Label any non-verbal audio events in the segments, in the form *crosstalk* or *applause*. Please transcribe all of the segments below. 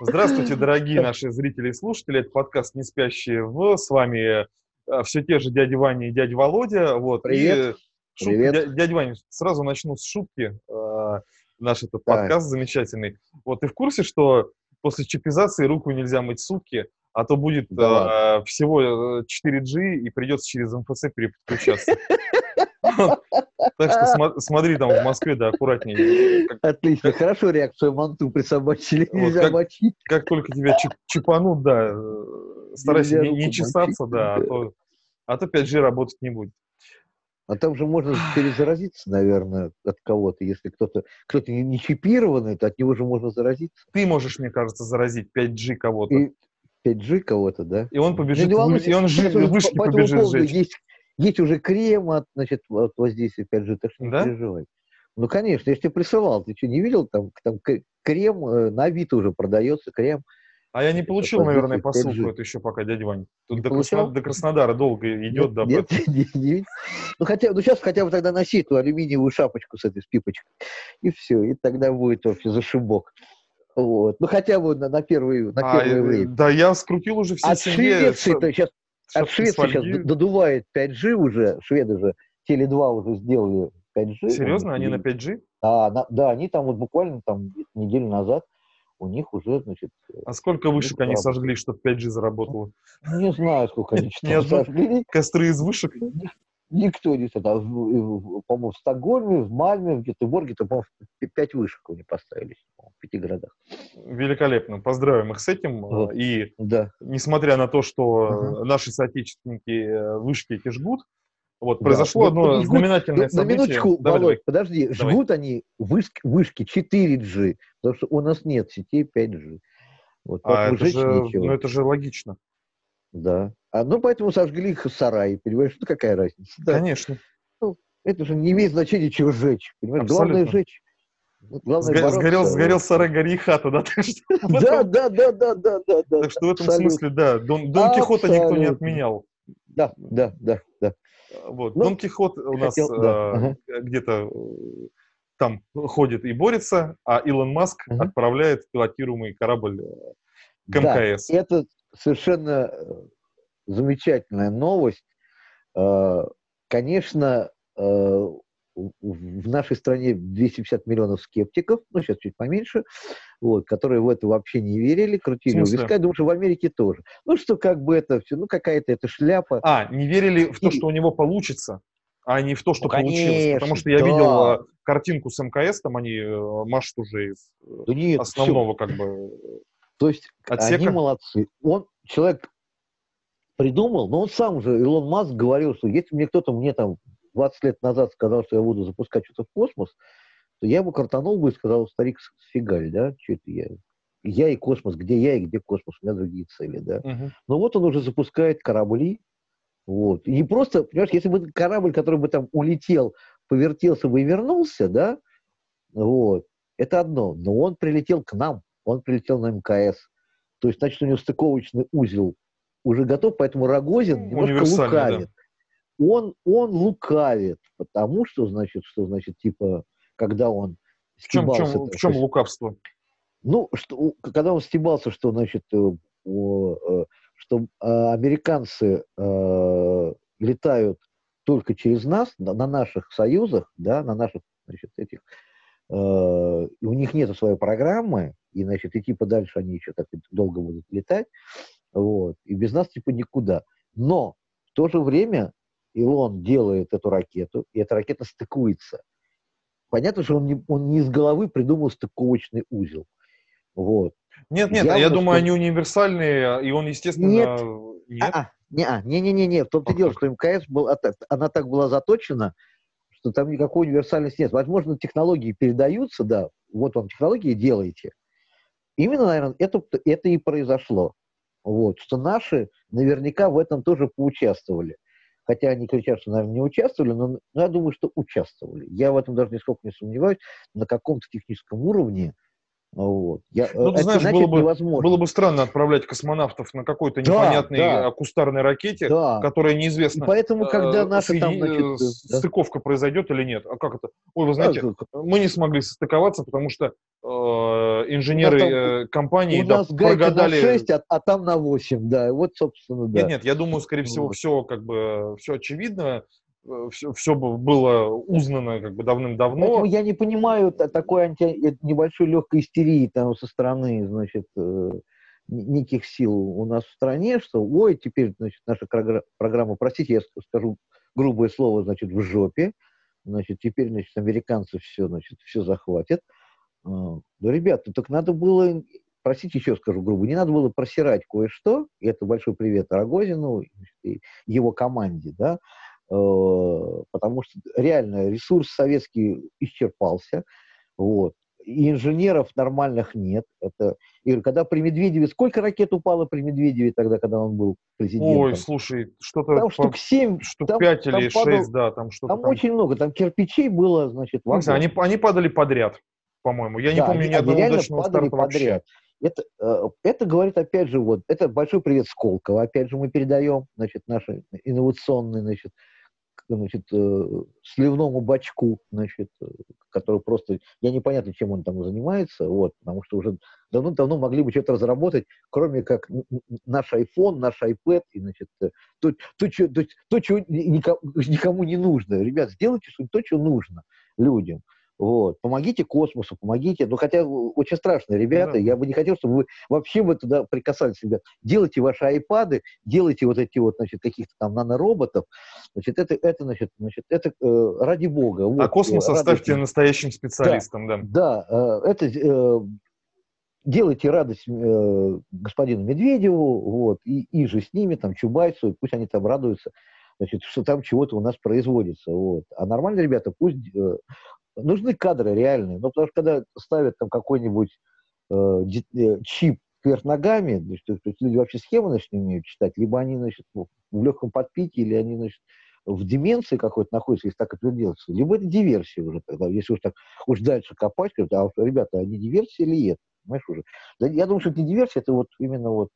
Здравствуйте, *laughs* дорогие наши зрители и слушатели. Это подкаст «Не спящие в». С вами э, все те же дядя Ваня и дядя Володя. Вот. Привет. И Привет. Дядя Ваня, сразу начну с шутки. Э, Наш этот подкаст замечательный. Вот ты в курсе, что после чипизации руку нельзя мыть сутки, а то будет Да э, всего э, 4G и придется через МФЦ переподключаться. *laughs* *laughs* Так что смо- смотри там в Москве, да, аккуратнее. Отлично. Хорошо реакцию манту присобачили. Нельзя мочить. как только тебя чип- чипанут, да, э, старайся не, чесаться, да, а то, а то 5G работать не будет. А там же можно *sighs* перезаразиться, наверное, от кого-то. Если кто-то кто не, чипированный, то от него же можно заразиться. Ты можешь, мне кажется, заразить 5G кого-то. И 5G кого-то, да? И он побежит, Ну, не волнуйся, и он жи- сейчас уже вышки по побежит сжечь. Есть, есть уже крем от, значит, от воздействия 5G, так что не Да? переживай. Ну, конечно, я же тебе присылал. Ты что, не видел? Там, там крем э, на Авито уже продается, крем. А я не получил, От наверное, посылку 5G. эту еще пока, дядя Вань. Тут Не до? Красно- до Краснодара долго идет, да. Нет, поэтому- *laughs* не- не видел. Ну, хотя, ну, сейчас хотя бы тогда носи эту алюминиевую шапочку с этой, с пипочкой. И все, и тогда будет вообще зашибок. Вот. Ну, хотя бы на, на, первый, на А, первое э, время. да, я скрутил уже все От Швеции-то сейчас, от Швеции сейчас додувает 5G уже, шведы же, Теле2 уже сделали 5G. Серьезно, они на 5G? Да, на- да, они там вот буквально там неделю назад у них уже, значит, А сколько вышек они работает. сожгли, чтобы 5G заработало? не знаю, сколько они *laughs* сожгли. Костры из вышек? Никто не. А в- По-моему, в Стокгольме, в Мальме, в Гетеборге, то, по-моему, пять вышек они поставили по-моему, в пяти городах. Великолепно. Поздравим их с этим. Вот. И Да. несмотря на то, что э, наши соотечественники э, вышки эти жгут, вот Да. произошло Ну, одно жгут- знаменательное на событие. минуточку, Давай, Володь, давай. подожди. Давай. Жгут они вышки, вышки 4G, потому что у нас нет сетей 5G. Вот, А это же, нечего. ну это же логично. Да. А, ну, поэтому сожгли их в сарае, понимаешь? Ну, какая разница? Да. Конечно. Это же не имеет значения, чего сжечь. Понимаешь? Главное сжечь. Главное Сго- бороться. сгорел, сгорел сарай, гори и хата, да? *laughs* Да, да, да, да, да, да, да. так что в этом смысле, да, Дон, Дон Кихота никто не отменял. Да, да, да, да. Вот. Ну, Дон Кихот у нас хотел- да, э, ага. где-то э, там ходит и борется, а Илон Маск Ага. отправляет пилотируемый корабль э, к Да, МКС. это совершенно э, замечательная новость. Э, Конечно, э, в нашей стране 250 миллионов скептиков, ну, сейчас чуть поменьше, вот, которые в это вообще не верили, крутили у виска. Думаю, что в Америке тоже. Ну, что как бы это все, ну, какая-то это шляпа. А, не верили в то, что у него получится, а не в то, что Ну, получилось. Потому конечно, что я да. видел картинку с МКС, там они машут уже из Да нет, основного как бы То есть отсека. они молодцы. Он, человек придумал, но он сам же, Илон Маск, говорил, что если мне кто-то мне там 20 лет назад сказал, что я буду запускать что-то в космос, то я ему картанул бы и сказал, старик, сфигаль, да, что это я? Я и космос, где я и где космос, у меня другие цели, да. Мгм. Но вот он уже запускает корабли, вот. И не просто, понимаешь, если бы корабль, который бы там улетел, повертелся бы и вернулся, да, вот, это одно. Но он прилетел к нам, он прилетел на МКС. То есть, значит, у него стыковочный узел уже готов, поэтому Рогозин немножко Универсальный, да. лукавит. Он, он лукавит, потому что, значит, что значит, типа, когда он В чем, в чем, в чем лукавство? ну, что, когда он стебался, что, значит, э, э, что э, американцы летают только через нас, на, на наших союзах, да, на наших, значит, этих, у них нет своей программы, и, значит, и типа дальше они еще так долго будут летать, вот, и без нас типа никуда. Но в то же время Илон делает эту ракету, и эта ракета стыкуется. Понятно, что он не, он не из головы придумал стыковочный узел. Вот. Нет, нет, Явно, я думаю, что- они универсальные, и он, естественно, Нет. нет. А, не, не, не, не, не. В том-то Ах дело, что МКС был, от- она так была заточена, что там никакой универсальности нет. Возможно, технологии передаются, да. Вот вам технологии делаете. Именно, наверное, это, это и произошло. Вот, что наши наверняка в этом тоже поучаствовали. Хотя они кричат, что, наверное, не участвовали, но, но я думаю, что участвовали. Я в этом даже нисколько не сомневаюсь. На каком-то техническом уровне Вот. Я, ну, ты знаешь, было бы, было бы странно отправлять космонавтов на какой-то да, непонятной да. кустарной ракете, да. которая неизвестно, И поэтому, когда наша там, значит, стыковка да. произойдет или нет. А как это? Ой, вы знаете, да, мы не смогли состыковаться, потому что э, инженеры там, э, компании у нас да, прогадали... на 6, а, а там на 8, да. Вот, собственно, да. Нет, нет, я думаю, скорее всего, все как бы все очевидно все, э, все было узнано как бы давным-давно. Поэтому я не понимаю такой анти... Э, небольшой легкой истерии там со стороны, значит, э, неких сил у нас в стране, что, ой, теперь, значит, наша программа, простите, я скажу грубое слово, значит, в жопе, значит, теперь, значит, американцы все, значит, все захватят. Да, ребята, ну так надо было, простите, еще скажу грубо, не надо было просирать кое-что, и это большой привет Рогозину и его команде, да, потому что реально ресурс советский исчерпался, вот. И инженеров нормальных нет. Это, и когда при Медведеве... Сколько ракет упало при Медведеве тогда, когда он был президентом? Ой, слушай, что-то... Там штук 7. Штук там, 5 там или падал, 6, да, там что-то там, там очень много. Там кирпичей было, значит, в они, они падали подряд, по-моему. Я да, не помню ни одного они удачного падали старта подряд. Вообще. Это, э, это говорит, опять же, вот, это большой привет Сколково, опять же, мы передаем, значит, наши инновационные, значит, значит, э, сливному бачку, значит, э, который просто, я непонятно, чем он там занимается, вот, потому что уже давно-давно могли бы что-то разработать, кроме как наш iPhone, наш iPad, и, значит, э, то, то, то, то, то чего никому, не нужно. Ребят, сделайте то, что нужно людям. Вот. Помогите космосу, помогите. Ну, хотя очень страшно, ребята. Да. Я бы не хотел, чтобы вы вообще бы туда прикасались, ребят. Делайте ваши айпады, делайте вот эти вот, значит, каких-то там нанороботов. Значит, это, это значит, значит, это э, ради бога. Вот, а космос э, оставьте настоящим специалистам, да. Да, да э, это э, делайте радость э, господину Медведеву, вот, и, и же с ними, там, Чубайсу, пусть они там радуются, значит, что там чего-то у нас производится, вот. А нормальные ребята пусть э, нужны кадры реальные. Ну, потому что когда ставят там какой-нибудь э, э чип вверх ногами, значит, то есть люди вообще схемы значит, не умеют читать, либо они значит, в легком подпитии, или они значит, в деменции какой-то находятся, если так это делается, либо это диверсия уже тогда, если уж так уж дальше копать, а ребята, они диверсия или нет? Понимаешь уже? Я думаю, что это не диверсия, это вот именно вот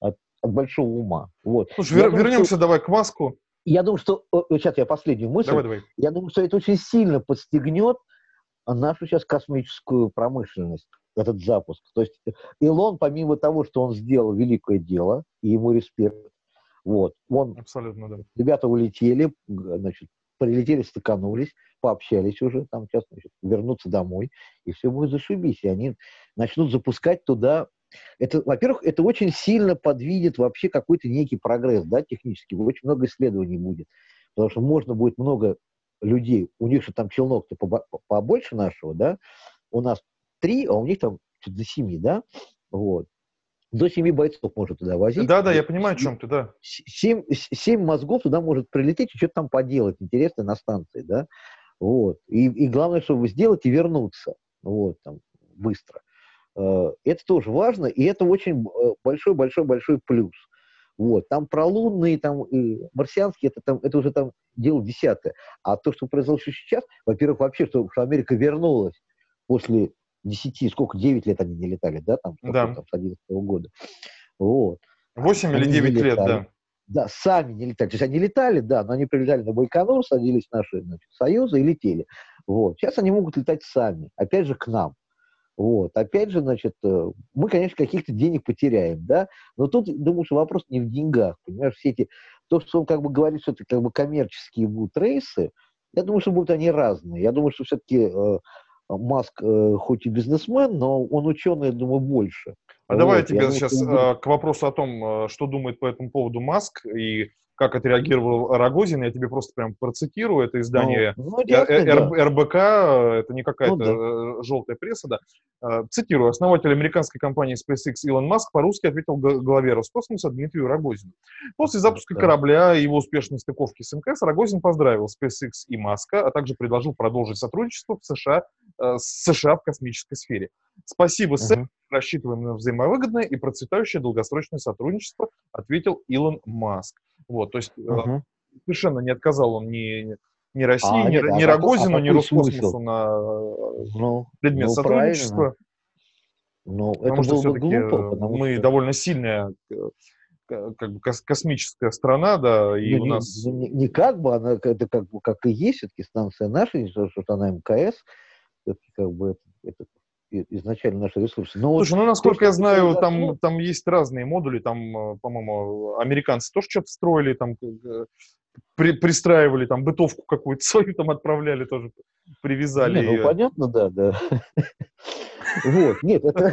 от, от большого ума. Вот. Слушай, вер, думаю, вернемся что... давай к маску. Я думаю, что... Сейчас я последнюю мысль. Давай, давай. Я думаю, что это очень сильно подстегнет нашу сейчас космическую промышленность, этот запуск. То есть Илон, помимо того, что он сделал великое дело, и ему респект, вот, он... Абсолютно, да. Ребята улетели, значит, прилетели, стыканулись, пообщались уже, там сейчас, значит, вернуться домой, и все будет зашибись. И они начнут запускать туда это, во-первых, это очень сильно подвинет вообще какой-то некий прогресс, да, технический. Очень много исследований будет. Потому что можно будет много людей, у них же там челнок-то побольше нашего, да, у нас три, а у них там до семи, да, вот. До семи бойцов может туда возить. Да, да, я понимаю, о чем ты, да. Семь, семь мозгов туда может прилететь и что-то там поделать интересное на станции, да. Вот. И, и главное, чтобы сделать и вернуться. Вот, там, быстро. Э, это тоже важно, и это очень большой-большой-большой э, плюс. Вот. Там про лунные, там и марсианские, это, там, это уже там дело десятое. А то, что произошло сейчас, во-первых, вообще, что, что Америка вернулась после десяти, сколько, девять лет они не летали, да, там, да. там с 11 года. Вот. Восемь или девять лет, да. Да, сами не летали. То есть они летали, да, но они прилетали на Байконур, садились наши значит, союзы и летели. Вот. Сейчас они могут летать сами, опять же, к нам. Вот. Опять же, значит, э, мы, конечно, каких-то денег потеряем, да, но тут, думаю, что вопрос не в деньгах, понимаешь, все эти, то, что он как бы говорит, что это как бы коммерческие будут рейсы, я думаю, что будут они разные. Я думаю, что все-таки э, Маск э, хоть и бизнесмен, но он ученый, я думаю, больше. А вот. давай я тебе я сейчас думаю, к вопросу о том, э, что думает по этому поводу Маск и как отреагировал Рогозин, я тебе просто прям процитирую, это издание ну, ну, ясно, да. РБК, это не какая-то ну, да. желтая пресса, да. А, цитирую, основатель американской компании SpaceX Илон Маск по-русски ответил главе Роскосмоса Дмитрию Рогозину. После запуска да. корабля и его успешной стыковки с МКС Рогозин поздравил SpaceX и Маска, а также предложил продолжить сотрудничество в США, э, с США в космической сфере. Спасибо, сэр. Uh-huh. Рассчитываем на взаимовыгодное и процветающее долгосрочное сотрудничество, ответил Илон Маск. Вот, то есть uh-huh. совершенно не отказал он ни, ни России, а, ни, нет, ни а Рогозину, а ни Роскосмосу на ну, предмет ну, сотрудничества. Правильно. Ну, потому это что все-таки мы что... довольно сильная как бы космическая страна, да, и ну, у нас... Не, не как бы, она это как бы как и есть, все-таки станция наша, не что, что она МКС, это как бы это, это изначально наши ресурсы. Но Слушай, вот, ну, насколько я знаю, там, там есть разные модули, там, э, по-моему, американцы тоже что-то строили, там, при, пристраивали, там, бытовку какую-то свою там отправляли тоже, привязали. Не, ну, понятно, да, да. Вот, нет, это,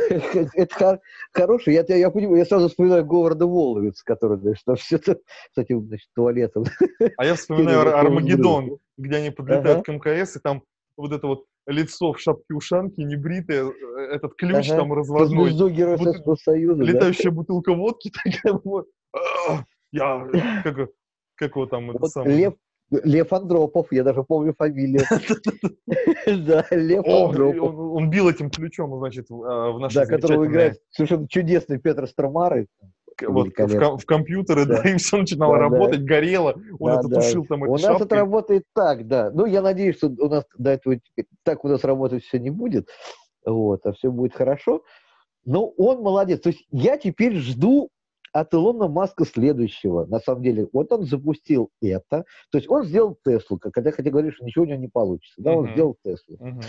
это хороший. Я, я, понимаю, я сразу вспоминаю Говарда Воловиц, который, значит, там все это этим, значит, туалетом. А я вспоминаю Армагеддон, где они подлетают к МКС, и там вот это вот лицо в шапке-ушанке, небритое, э, этот ключ ага. там разводной. Звезду Героя Бут... Советского Союза, Летающая да? бутылка водки, *laughs* такая вот. «А, я, как, как его там, вот это самое... Лев Лев Андропов, я даже помню фамилию. *laughs* Да, Лев Андропов. Он бил этим ключом, значит, в нашей Да, которого играет совершенно чудесный Петр Стромары. Вот, в, в компьютеры, да. *laughs* да, и все начинало да, работать, да. горело, он да, это да. тушил там У нас это работает так, да. Ну, я надеюсь, что у нас до этого так у нас работать все не будет, вот, а все будет хорошо. Но он молодец. То есть я теперь жду от Илона Маска следующего. На самом деле, вот он запустил это. То есть он сделал Теслу, когда хотя говоришь, что ничего у него не получится. Да, uh-huh. он сделал Теслу. Uh-huh.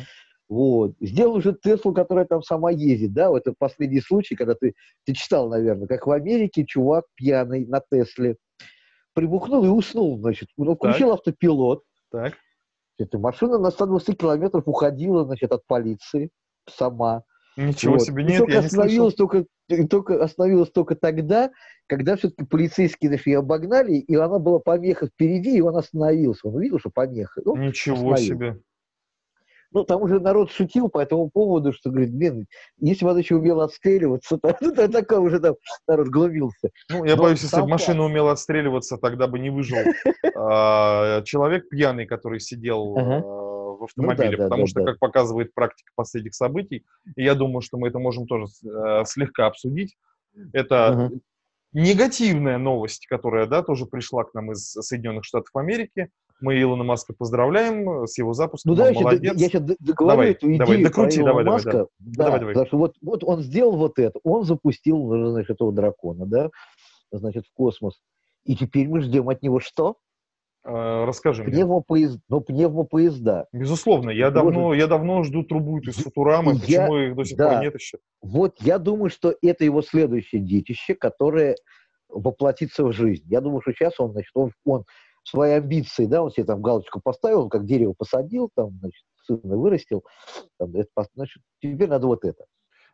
Вот. Сделал уже Теслу, которая там сама ездит, да, вот это последний случай, когда ты, ты читал, наверное, как в Америке чувак пьяный на Тесле прибухнул и уснул, значит. Он включил так. автопилот. Так. Эта машина на 120 километров уходила, значит, от полиции сама. Ничего вот. себе, нет, и только я не остановилась только, и только остановилась только тогда, когда все-таки полицейские значит, ее обогнали, и она была помеха впереди, и он остановился. Он увидел, что помеха. Ну, Ничего себе. Ну, там уже народ шутил по этому поводу, что, говорит, блин, если бы она еще умела отстреливаться, то, ну, *laughs* то такой уже там народ глумился. Ну, я Но боюсь, если бы машина умела отстреливаться, тогда бы не выжил *laughs* а, человек пьяный, который сидел а, в автомобиле, ну, да, потому да, что, да. как показывает практика последних событий, и я думаю, что мы это можем тоже э, слегка обсудить, это угу. негативная новость, которая, да, тоже пришла к нам из Соединенных Штатов Америки. Мы Илона Маска поздравляем э, с его запуском. Ну да, я молодец. Я сейчас договорю давай, эту идею давай, докрути, про давай, Маска. Давай, да. Да, давай, давай. Потому что вот, вот он сделал вот это, он запустил, значит, этого дракона, да, значит, в космос. И теперь мы ждем от него что? Э, расскажи Пневмопоезд... мне. Ну, пневмопоезда. Безусловно. Я давно, я давно жду трубу из Футурамы. Почему их до сих да. пор нет еще? Вот я думаю, что это его следующее детище, которое воплотится в жизнь. Я думаю, что сейчас он, значит, он, он свои амбиции, да, он себе там галочку поставил, как дерево посадил, там, значит, сына вырастил, там, это, значит, теперь надо вот это.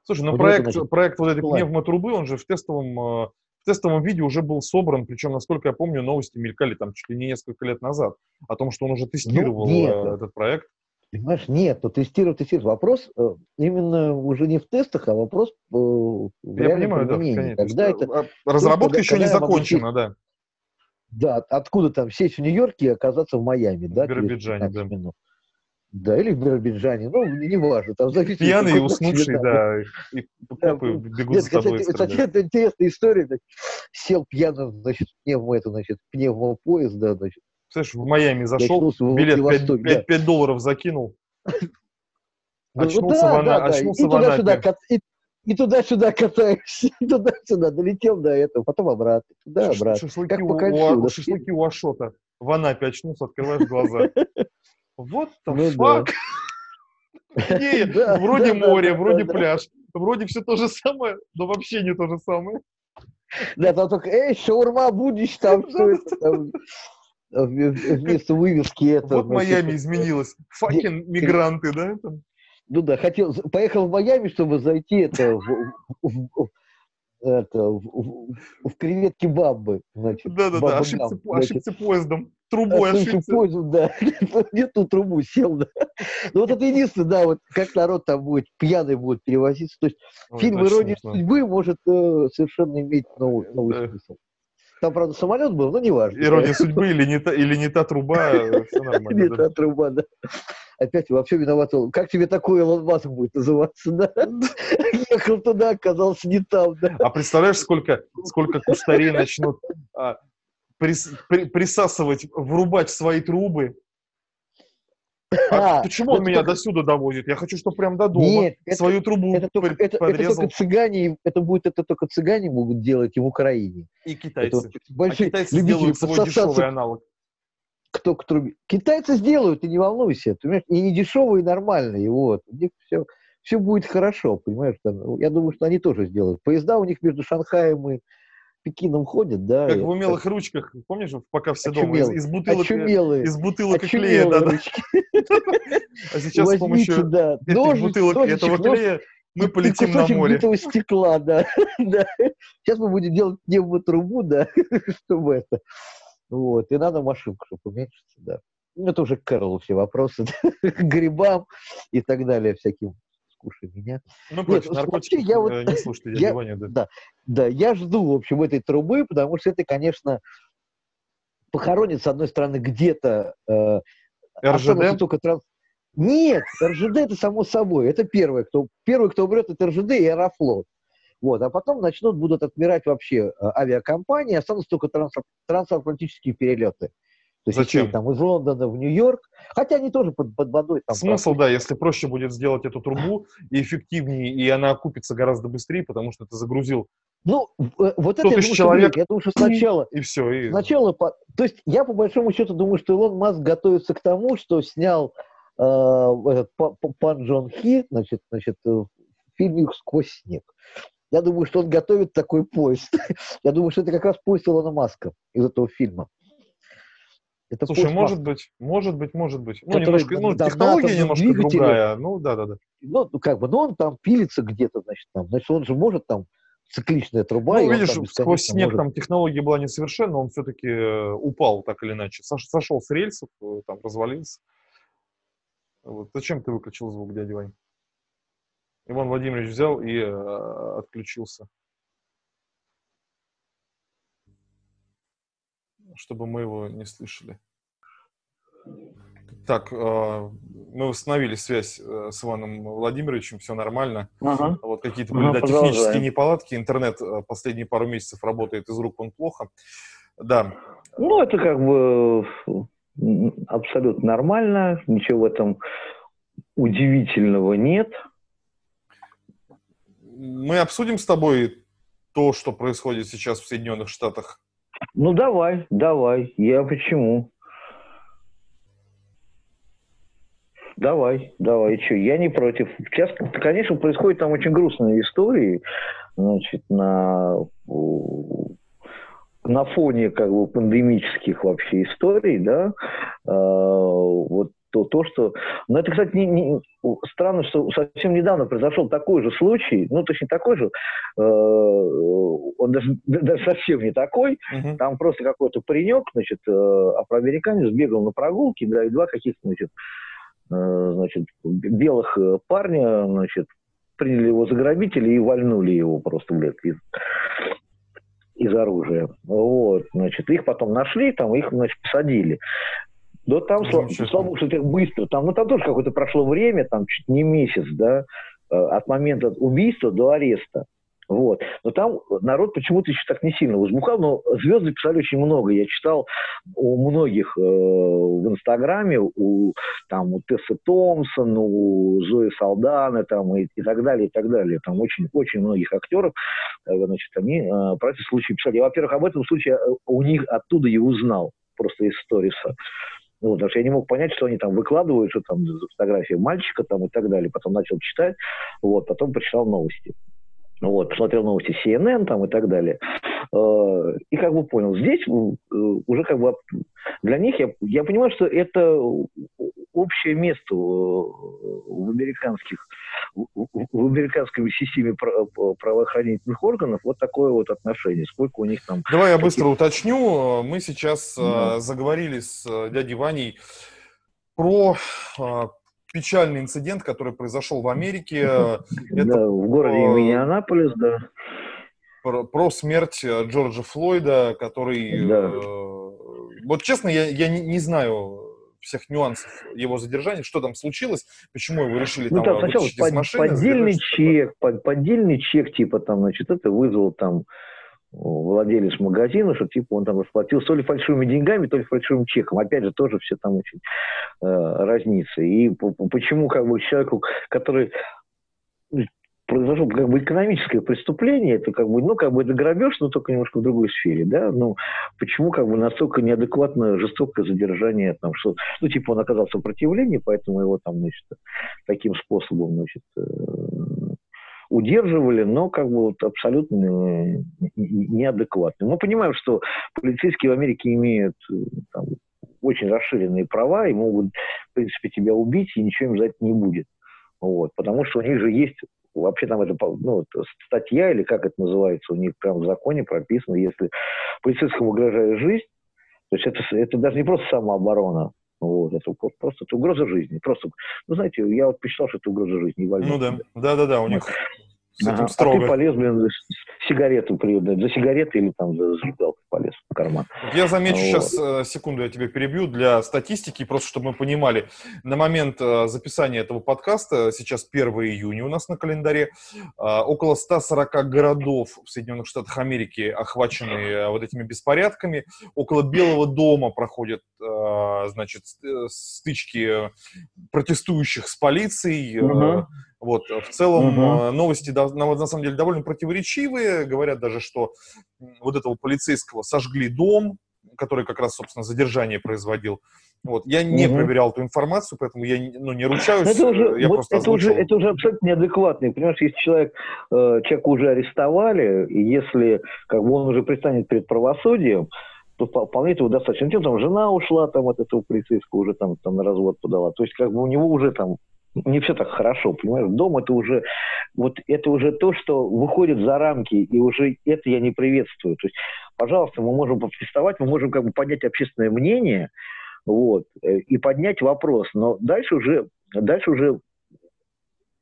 Слушай, ну проект, это, значит, проект вот этой пневмотрубы, он же в тестовом э, в тестовом виде уже был собран, причем, насколько я помню, новости мелькали там чуть ли не несколько лет назад о том, что он уже тестировал ну, нет, э, этот проект. Понимаешь, нет, то тестировать, тестировать. Вопрос э, именно уже не в тестах, а вопрос э, в Я понимаю, да, конечно. Когда это, а, разработка то, еще когда не закончена, да. Да, откуда там сесть в Нью-Йорке и оказаться в Майами, в да? В Биробиджане, да. Минут. Да, или в Биробиджане, ну, неважно. Там зависит, Пьяный и уснувший, да, и копы бегут Нет, с тобой. Кстати, кстати, это интересная история. Значит, сел пьяно, значит, пневмо, это, значит, пневмопоезд, да, значит. Слышь, в Майами зашел, билет 5, 5, 5, 5 долларов закинул. Ну очнулся да, в, да, очнулся да. И туда-сюда, и, и туда-сюда катаешься, и туда-сюда, долетел до этого, потом обратно, туда-обратно. Шашлыки, как у, у, шашлыки у Ашота. В Анапе очнулся, открываешь глаза. Вот the ну, fuck? Да. *laughs* Да, вроде да, море, да, вроде да, пляж, вроде все то же самое, но вообще не то же самое. Да, там только, эй, шаурма будешь, там все это, там, вместо вывески это. Вот Майами изменилось. Факин мигранты, да? Ну да, хотел, поехал в Майами, чтобы зайти это в, в, в, это, в, в, в креветки бабы. Значит, Да-да-да, ошибся, ошибся поездом. Трубой ошибся. ошибся. Поездом, да. *laughs* Не ту трубу сел, да. Ну вот это единственное, да, вот как народ там будет, пьяный будет перевозиться. То есть Ой, фильм «Ирония судьбы» может э, совершенно иметь новый, новый да. смысл. Там, правда, самолет был, но не важно. Ирония судьбы или не та, или не та труба, *laughs* все нормально. Не та труба, да. Опять вообще виноват. Как тебе такой Илон Маск будет называться, да? Ехал туда, оказался не там, да. А представляешь, сколько, сколько кустарей начнут а, прис, при, присасывать, врубать свои трубы, А, а почему он меня только... до сюда довозит? Я хочу, чтобы прям до дома Нет, свою это, трубу это только, это, это только цыгане, это будет это только цыгане могут делать и в Украине. И китайцы. Это большие а китайцы сделают свой дешевый аналог. Кто к трубе? Китайцы сделают, ты не волнуйся, понимаешь? И не дешевый, и нормальный, вот. У них все, все будет хорошо, понимаешь? Я думаю, что они тоже сделают. Поезда у них между Шанхаем и Пекином ходят, да. Как в умелых так... ручках, помнишь, пока все дома, из, из бутылок, Очумелые. из бутылок клея. Да, ручки. А сейчас с помощью да. этих бутылок и этого клея мы полетим на море. битого стекла, да. *laughs* да. Сейчас мы будем делать трубу, да, *laughs* чтобы это. Вот, и надо машинку, чтобы уменьшиться, да. Это уже к все вопросы, *laughs* к грибам и так далее, всяким скушай меня. Ну, против наркотиков я вот, не слушайте я, Ваня, да. да. Да, я жду, в общем, этой трубы, потому что это, конечно, похоронит, с одной стороны, где-то... Э, РЖД? Только транс... Нет, РЖД это само собой. Это первое, кто, первый, кто умрет, это РЖД и Аэрофлот. Вот, а потом начнут, будут отмирать вообще э, авиакомпании, останутся только транс, трансатлантические перелеты. То есть Зачем? Там из Лондона в Нью-Йорк, хотя они тоже под, под водой. Там, Смысл, да, если проще будет сделать эту трубу и эффективнее, и она окупится гораздо быстрее, потому что ты загрузил ну, э, вот это я думаю, человек, я думаю, что сначала... *clears throat* И все. И... Сначала, то есть я по большому счету думаю, что Илон Маск готовится к тому, что снял э, этот, пан Джон Хи, значит, значит, э, фильм «Сквозь снег». Я думаю, что он готовит такой поезд. *laughs* я думаю, что это как раз поезд Илона Маска из этого фильма. Это Слушай, может быть, может быть, может быть. Ну, немножко, ну, технология немножко двигателя. другая. Ну, да, да, да. Ну, как бы, ну, он там пилится где-то, значит, там. Значит, он же может там цикличная труба. Ну, видишь, сквозь снег может... там технология была несовершенна, он все-таки э, упал так или иначе. Сош, сошел с рельсов, э, там развалился. Вот. Зачем ты выключил звук, дядя Вань? Иван Владимирович взял и э, отключился. Чтобы мы его не слышали. Так, э, мы восстановили связь э, с Иваном Владимировичем, все нормально. Ага. Вот какие-то были ага, да, технические неполадки. Интернет э, последние пару месяцев работает из рук он плохо. Да. Ну, это как бы абсолютно нормально, ничего в этом удивительного нет. Мы обсудим с тобой то, что происходит сейчас в Соединенных Штатах ну, давай, давай. Я почему? Давай, давай, что, я не против. Сейчас, конечно, происходит там очень грустные истории, значит, на, на фоне как бы пандемических вообще историй, да, а, вот то, то что... Но это, кстати, не, не, странно, что совсем недавно произошел такой же случай, ну, точнее, такой же, э, он даже, *laughs* даже совсем не такой, uh-huh. там просто какой-то паренек, значит, э, афроамериканец бегал на прогулке, да, и два каких-то, значит, э, значит, белых э, парня, значит, приняли его за грабителя и вальнули его просто, блядь, из, из оружия. Вот, значит, их потом нашли, там их, значит, посадили. Да там, слава, слава богу, что это быстро. Там, ну, там тоже какое-то прошло время, там чуть не месяц, да, э, от момента убийства до ареста. Вот. Но там народ почему-то еще так не сильно возбухал, но звезды писали очень много. Я читал у многих э, в Инстаграме, у, там, у Тессы Томпсон, у Зои Салданы там, и, и так далее, и так далее. Там очень, очень многих актеров, э, значит, они э, про этот случай писали. Я, во-первых, об этом случае э, у них оттуда и узнал, просто из сториса. Ну, потому что я не мог понять, что они там выкладывают, что там за фотографии мальчика там и так далее. Потом начал читать, вот, потом прочитал новости. Вот, посмотрел новости CNN там и так далее. Э, и как бы понял, здесь э, уже как бы для них, я, я понимаю, что это общее место в американских, в американской системе правоохранительных органов вот такое вот отношение. Сколько у них там... Давай я быстро уточню. Мы сейчас да. заговорили с дядей Ваней про печальный инцидент, который произошел в Америке. *laughs* Это да, в городе Миннеаполис, да. Про, про смерть э, Джорджа Флойда, который... Да. Э, вот честно, я, я не, не знаю всех нюансов его задержания, что там случилось, почему его решили ну, там, там сначала под, машины, поддельный чек, под, поддельный чек, типа там, значит, это вызвал там владелец магазина, что типа он там расплатился то ли фальшивыми деньгами, то ли фальшивым чеком. Опять же, тоже все там очень э, разнится. И почему как бы человеку, который произошло как бы экономическое преступление, это как бы, ну, как бы это грабеж, но только немножко в другой сфере, да, ну, почему как бы настолько неадекватно жестокое задержание, там, что, ну, типа он оказал сопротивление, поэтому его там, значит, таким способом, значит, э, удерживали, но как бы вот абсолютно неадекватно. Мы понимаем, что полицейские в Америке имеют э, там, очень расширенные права и могут, в принципе, тебя убить, и ничего им за это не будет. Вот, потому что у них же есть вообще там это ну, статья или как это называется, у них прям в законе прописано, если полицейскому угрожает жизнь, то есть это, это даже не просто самооборона, вот, это просто это угроза жизни. Просто, ну, знаете, я вот посчитал, что это угроза жизни. Ну да, да-да-да, у них с этим ага. строго. А ты полез, блин, сигарету за сигареты или там за зажигалкой полез в карман. Я замечу вот. сейчас, э, секунду, я тебя перебью, для статистики, просто чтобы мы понимали, на момент э, записания этого подкаста, сейчас 1 июня у нас на календаре, э, около 140 городов в Соединенных Штатах Америки охвачены вот этими беспорядками, около Белого дома проходят, значит, стычки протестующих с полицией, угу. Вот, в целом угу. новости на самом деле довольно противоречивые. Говорят даже, что вот этого полицейского сожгли дом, который как раз, собственно, задержание производил. Вот. Я не угу. проверял эту информацию, поэтому я ну, не ручаюсь. Это уже, я вот просто это, уже, это уже абсолютно неадекватно. Понимаешь, если человек, э, человека уже арестовали, и если как бы он уже предстанет перед правосудием, то вполне этого достаточно. Тем, там жена ушла там, от этого полицейского, уже там, там на развод подала. То есть как бы у него уже там не все так хорошо, понимаешь? Дом это уже, вот это уже то, что выходит за рамки, и уже это я не приветствую. То есть, пожалуйста, мы можем протестовать, мы можем как бы поднять общественное мнение, вот, э, и поднять вопрос, но дальше уже, дальше уже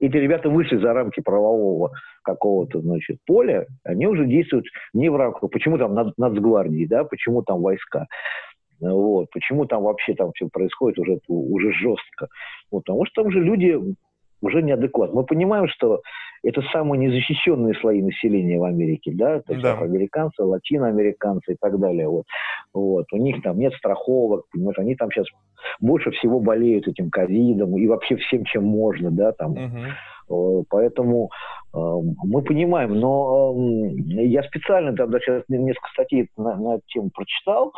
эти ребята вышли за рамки правового какого-то, значит, поля, они уже действуют не в рамках, почему там над, нацгвардии, да, почему там войска. Вот. Почему там вообще там все происходит уже, уже жестко? Вот, потому что там же люди уже неадекватны. Мы понимаем, что это самые незащищенные слои населения в Америке, да, то есть да. американцы, латиноамериканцы и так далее. Вот. Вот. У них там нет страховок, понимаешь, они там сейчас больше всего болеют этим ковидом и вообще всем, чем можно, да, там. Угу. Поэтому э, мы понимаем, но э, я специально тогда сейчас несколько статей на, на эту тему прочитал,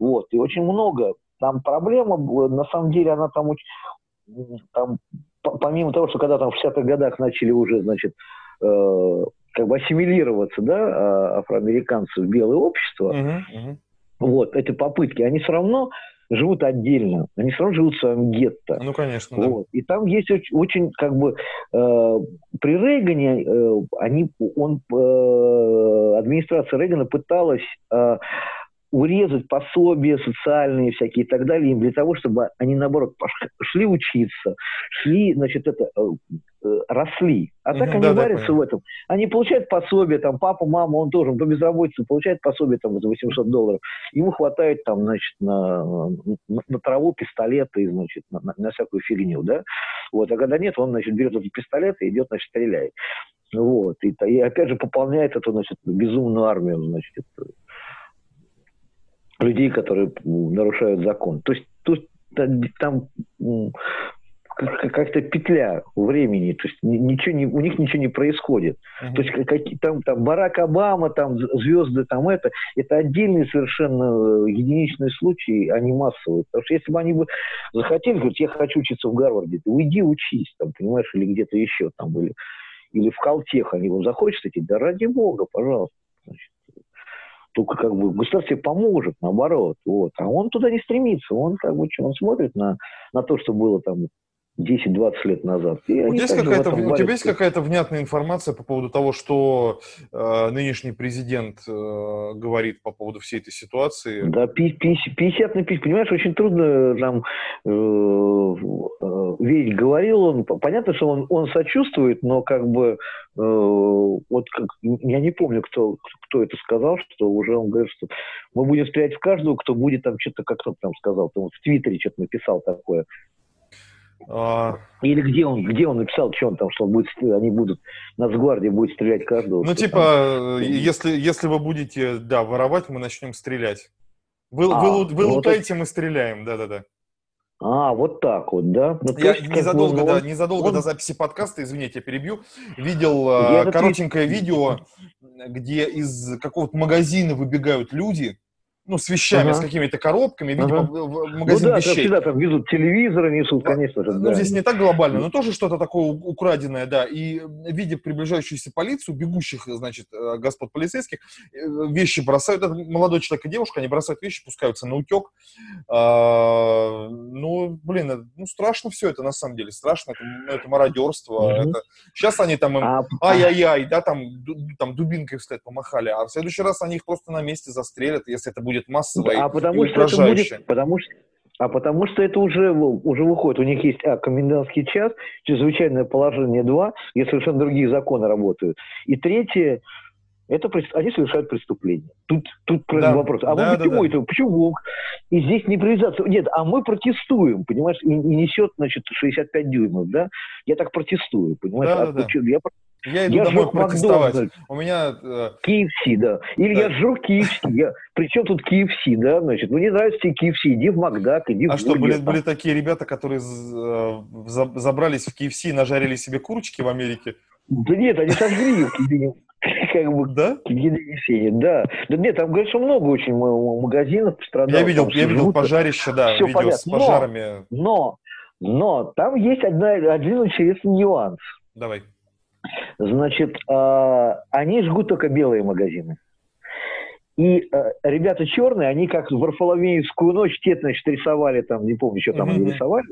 вот, и очень много. Там проблема, на самом деле, она там очень, там, помимо того, что когда там в 60-х годах начали уже, значит, э, как бы ассимилироваться, да, а, афроамериканцы в белое общество, uh-huh, uh-huh. вот, эти попытки, они все равно живут отдельно, они все равно живут в своем гетто. Ну, конечно, вот. И там есть очень, очень как бы, э, при Рейгане, э, они, он, э, администрация Рейгана пыталась э, урезать пособия социальные всякие и так далее, им для того, чтобы они, наоборот, шли учиться, шли, значит, это, э, э, росли. А так mm-hmm, они да, варятся да, в этом. Они получают пособие, там, папа, мама, он тоже, он по безработице получает пособие, там, за 800 долларов. Ему хватает, там, значит, на, на, на траву, пистолеты, значит, на, на, на всякую фигню, да. Вот, а когда нет, он, значит, берет этот пистолет и идет, значит, стреляет. Вот, и, и опять же пополняет эту, значит, безумную армию, значит, людей, которые нарушают закон. То есть тут там как-то петля времени, то есть ничего не, у них ничего не происходит. Uh-huh. То есть как, там, там Барак Обама, там звезды, там это, это отдельные совершенно единичные случаи, а не массовые. Потому что если бы они бы захотели, говорить, я хочу учиться в Гарварде, то уйди учись, там, понимаешь, или где-то еще там были, или в Калтех они бы захочется идти, да ради бога, пожалуйста. Значит, только как бы государство поможет, наоборот. Вот. А он туда не стремится. Он как бы он смотрит на, на то, что было там 10-20 лет назад. И тебя какая-то, у тебя есть какая-то внятная информация по поводу того, что э, нынешний президент э, говорит по поводу всей этой ситуации? Да, 50 на 50. Понимаешь, очень трудно там э, э, верить. Говорил он, понятно, что он, он сочувствует, но как бы э, вот как, я не помню, кто, кто это сказал, что уже он говорит, что мы будем стрелять в каждого, кто будет там что-то, как кто там сказал, там, в Твиттере что-то написал такое. А... Или где он, где он написал, что он там, что он будет, они будут, Нацгвардия будет стрелять каждого. Ну, типа, там... если, если вы будете, да, воровать, мы начнем стрелять. Вы, а, вы, вы ну, лутаете, вот... мы стреляем, да-да-да. А, вот так вот, да? Ну, я есть, незадолго, он, до, незадолго он... до записи подкаста, извините, я перебью, видел я э, коротенькое видео, где из какого-то магазина выбегают люди, ну, с вещами, ага. с какими-то коробками, видимо, ага. в магазин ну, да, вещей. всегда там везут телевизоры, несут, конечно же. Ну, да. здесь не так глобально, но тоже что-то такое украденное, да. И видя приближающуюся полицию, бегущих, значит, э, господ полицейских, э, вещи бросают. Это молодой человек и девушка, они бросают вещи, пускаются на утек. А, ну, блин, ну, страшно все это, на самом деле. Страшно, это, это мародерство. Угу. Это... Сейчас они там им, а, ай-яй-яй, да, там, там дубинкой, кстати, помахали. А в следующий раз они их просто на месте застрелят, если это будет будет массовой а потому и что это будет, потому что а потому что это уже, уже выходит. У них есть а, комендантский час, чрезвычайное положение 2, где совершенно другие законы работают. И третье, это они совершают преступление. Тут, тут да. вопрос. А да, вы почему да, это? Почему? И здесь не привязаться. Нет, а мы протестуем, понимаешь, и, и несет, значит, 65 дюймов, да? Я так протестую, понимаешь? Да, а, да, да. Я я иду я домой протестовать. У меня... Э... KFC, да. Или да. я жру KFC. Я... Причем тут KFC, да, значит. Ну, не нравится тебе KFC, иди в Макдак, иди а в А что, были, были такие ребята, которые э, забрались в KFC и нажарили себе курочки в Америке? Да нет, они сожгли их, *laughs* как бы, да? да. Да нет, там, что много очень магазинов пострадало. Я видел, я видел пожарище, да, Все видео понятно. с пожарами. Но, но, но там есть одна, один интересный нюанс. Давай. Значит, э, они жгут только белые магазины. И э, ребята черные, они как в Варфоломеевскую ночь, те, значит, рисовали там, не помню, что там mm-hmm. они рисовали.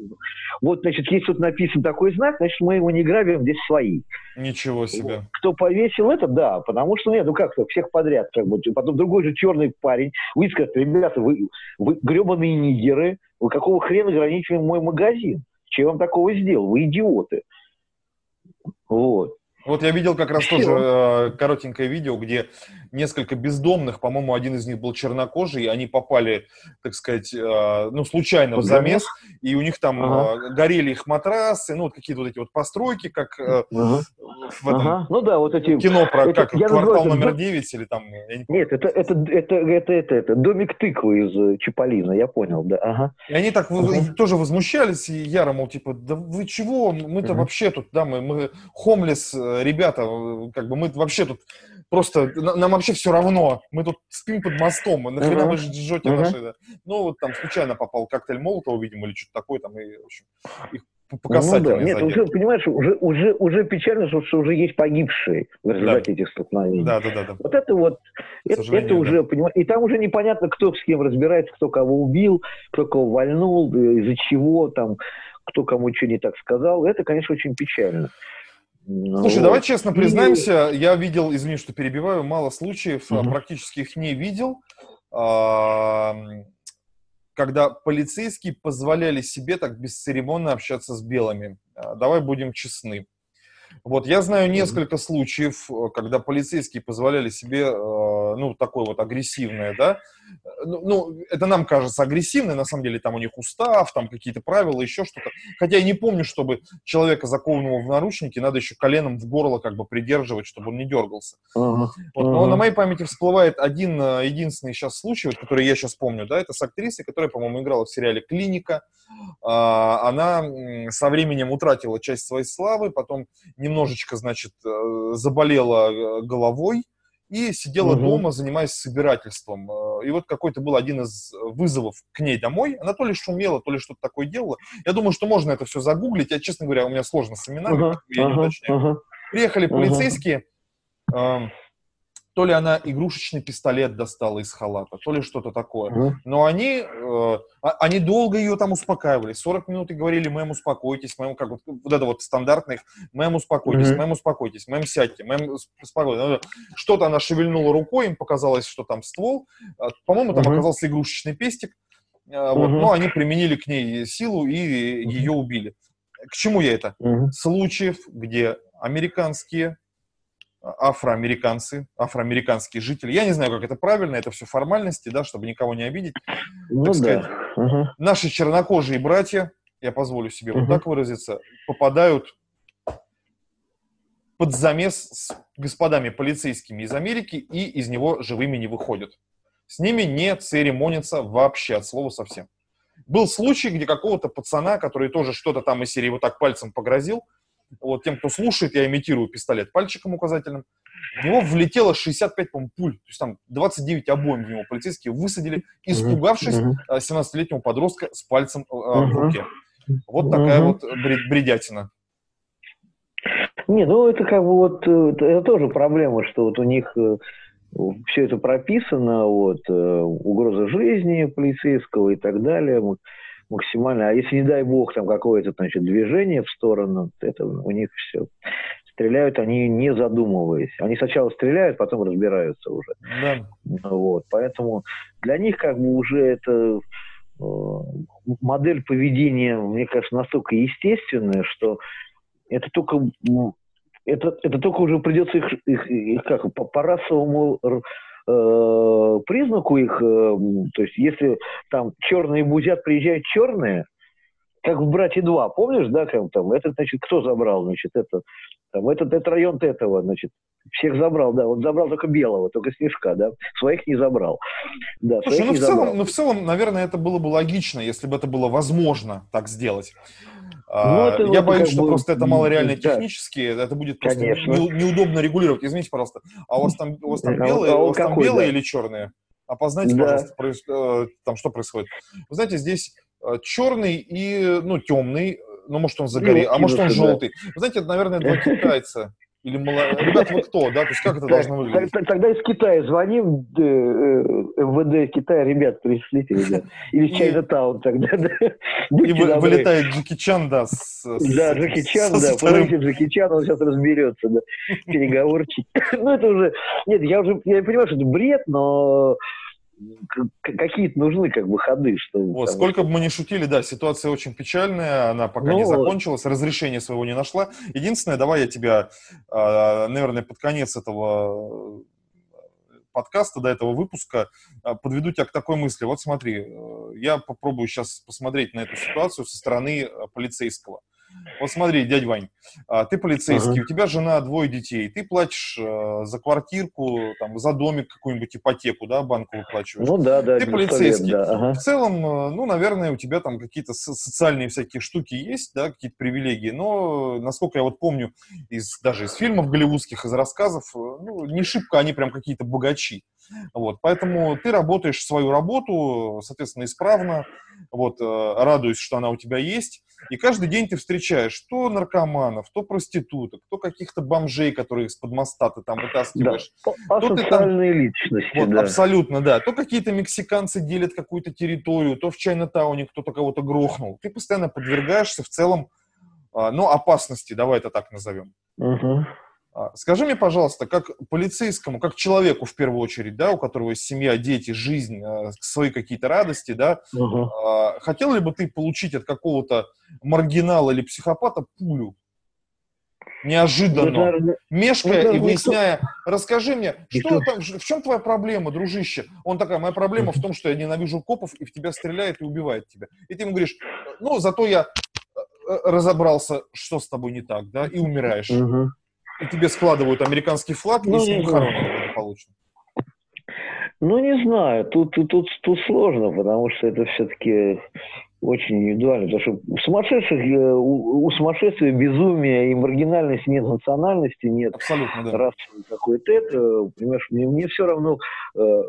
Вот, значит, если тут написан такой знак, значит, мы его не грабим, здесь свои. Ничего себе. Кто повесил это, да, потому что, нет, ну как-то, всех подряд, как бы. Потом другой же черный парень, вы скажете, ребята, вы, вы гребаные нигеры, вы какого хрена ограничиваем мой магазин? Чем вам такого сделал? Вы идиоты. Вот. Вот я видел как раз тоже э, коротенькое видео, где несколько бездомных, по-моему, один из них был чернокожий, они попали, так сказать, э, ну, случайно в замес, и у них там ага. э, горели их матрасы, ну, вот какие-то вот эти вот постройки, как э, ага. в этом ага. ну, да, вот эти, кино про это, как, квартал номер это, 9 или там... Не Нет, это, это, это, это, это, это, домик тыквы из э, Чаполина, я понял, да. Ага. И они так ага. тоже возмущались, и яро, мол, типа, да вы чего, мы-то ага. вообще тут, да, мы, мы хомлес, ребята, как бы мы вообще тут просто, нам вообще все равно, мы тут спим под мостом, нахрена uh-huh. вы жжете uh-huh. наши, да. Ну, вот там случайно попал коктейль Молотова, видимо, или что-то такое, там, и, в общем, их ну, да. Нет, уже, понимаешь, уже, уже, уже печально, что, что уже есть погибшие в результате да. этих столкновений. Да, да, да, да. Вот это вот, это, это уже, да. понимаешь, и там уже непонятно, кто с кем разбирается, кто кого убил, кто кого вальнул, из-за чего там, кто кому что не так сказал. Это, конечно, очень печально. Ну, Слушай, вот. давай честно признаемся, я видел, извини, что перебиваю, мало случаев, угу. практически их не видел, когда полицейские позволяли себе так бесцеремонно общаться с белыми. А, давай будем честны. Вот я знаю несколько случаев, э, когда полицейские позволяли себе, э, ну, такое вот агрессивное, да, ну, ну, это нам кажется агрессивно, на самом деле там у них устав, там какие-то правила, еще что-то. Хотя я не помню, чтобы человека, закованного в наручники, надо еще коленом в горло как бы придерживать, чтобы он не дергался. Uh-huh. Вот, но uh-huh. на моей памяти всплывает один э, единственный сейчас случай, вот, который я сейчас помню, да, это с актрисой, которая, по-моему, играла в сериале «Клиника». А, она со временем утратила часть своей славы, потом немножечко, значит, э, заболела э, головой, и сидела угу. дома, занимаясь собирательством. Э, и вот какой-то был один из вызовов к ней домой. Она то ли шумела, то ли что-то такое делала. Я думаю, что можно это все загуглить. Я, честно говоря, у меня сложно с именами, uh-huh, я uh-huh, не уточняю. Uh-huh. Приехали полицейские, uh-huh то ли она игрушечный пистолет достала из халата, то ли что-то такое. Mm-hmm. Но они, э, а, они долго ее там успокаивали. 40 минут и говорили, мэм, успокойтесь, мэм, как вот, вот это вот стандартных, мэм, успокойтесь, mm-hmm. мэм, успокойтесь, мэм, сядьте, мэм, успокойтесь. Ну, что-то она шевельнула рукой, им показалось, что там ствол. А, по-моему, там mm-hmm. оказался игрушечный пестик. Mm-hmm. Вот, но они применили к ней силу и mm-hmm. ее убили. К чему я это? Mm-hmm. Случаев, где американские афроамериканцы, афроамериканские жители. Я не знаю, как это правильно, это все формальности, да, чтобы никого не обидеть. Ну, так да. сказать, угу. Наши чернокожие братья я позволю себе uh-huh. вот так выразиться, попадают под замес с господами полицейскими из Америки и из него живыми не выходят. С ними не церемонятся вообще, от слова совсем. Был случай, где какого-то пацана, который тоже что-то там из серии вот так пальцем погрозил, вот тем, кто слушает, я имитирую пистолет пальчиком указательным, в него влетело 65, по пуль, то есть там 29 обоим в него полицейские высадили, испугавшись uh-huh. 17-летнего подростка с пальцем uh-huh. в руке. Вот такая вот бредятина. Не, ну это как бы вот, э, это тоже проблема, что вот у них э, все это прописано, вот, угроза жизни полицейского и так далее, максимально. А если, не дай бог, там какое-то, значит, движение в сторону, это у них все стреляют они не задумываясь. Они сначала стреляют, потом разбираются уже. Да. Вот, поэтому для них как бы уже это э, модель поведения, мне кажется, настолько естественная, что это только это, это только уже придется их, их, их как по, по расовому э, признаку их, э, то есть если там черные бузят, приезжают черные, как в «Братья 2», помнишь, да, как там, этот, значит, кто забрал, значит, это, там, этот, этот район этого, значит, всех забрал, да, он забрал только белого, только снежка, да, своих не забрал. Да, Слушай, ну в, целом, ну в целом, наверное, это было бы логично, если бы это было возможно так сделать. Ну, а, это Я боюсь, что бы... просто это мало реально да. технически, это будет просто не, неудобно регулировать. Извините, пожалуйста, а у вас там, у вас там белые, а у вас там белые да? или черные? Опознайте, да. пожалуйста, проис... Э, там что происходит. Вы знаете, здесь э, черный и, ну, темный, ну, может, он загорел, а может, он желтый. Вы знаете, это, наверное, два *laughs* китайца. Или мало... ребята, вы кто, да? То есть как это должно выглядеть? Тогда из Китая звоним, э, э, МВД Китая, ребят, пришлите, ребят. Или Чайна Таун тогда, да. *laughs* И вылетает Джеки Чан, да. Да, Джеки Чан, да. Позовите Джеки Чан, он сейчас разберется, да. *laughs* Переговорчик. Ну, это уже... Нет, я уже я понимаю, что это бред, но какие-то нужны как бы ходы. Что, вот, там, сколько бы мы ни шутили, да, ситуация очень печальная, она пока ну, не закончилась, разрешения своего не нашла. Единственное, давай я тебя, а, наверное, под конец этого подкаста, до этого выпуска, а, подведу тебя к такой мысли. Вот смотри, э, я попробую сейчас посмотреть на эту ситуацию со стороны э, полицейского. Вот смотри, дядь Вань, а, ты полицейский, ага. у тебя жена, двое детей, ты платишь э, за квартирку, там, за домик какую-нибудь ипотеку, да, банку выплачиваешь. Ну да, да. Ты полицейский. Лет, да, ага. В целом, э, ну, наверное, у тебя там какие-то социальные всякие штуки есть, да, какие-то привилегии, но, насколько я вот помню, из, даже из фильмов голливудских, из рассказов, э, ну, не шибко они прям какие-то богачи. Вот, поэтому ты работаешь свою работу, соответственно, исправно, вот, радуюсь, что она у тебя есть, и каждый день ты встречаешь то наркоманов, то проституток, то каких-то бомжей, которые из-под моста ты там вытаскиваешь. Да, то ты там, личности, вот, да. Абсолютно, да. То какие-то мексиканцы делят какую-то территорию, то в Чайна-тауне кто-то кого-то грохнул. Ты постоянно подвергаешься в целом, а, ну, опасности, давай это так назовем. Угу. А, скажи мне, пожалуйста, как полицейскому, как человеку в первую очередь, да, у которого есть семья, дети, жизнь, а, свои какие-то радости, да, угу. хотел ли бы ты получить от какого-то маргинала или психопата пулю? Неожиданно, наверное, мешкая ну, и выясняя, расскажи мне, что там, в чем твоя проблема, дружище? Он такая, моя проблема в том, что я ненавижу копов, и в тебя стреляет и убивает тебя. И ты ему говоришь, ну, зато я э, э, разобрался, что с тобой не так, да, и умираешь. Угу и тебе складывают американский флаг, ну, не хоронят благополучно? Ну, не знаю, тут, тут, тут, тут сложно, потому что это все-таки очень индивидуально. Потому что у сумасшедших, э, у, у сумасшествия безумия и маргинальности нет национальности, нет Абсолютно, да. какой-то это. Понимаешь, мне, мне все равно, э,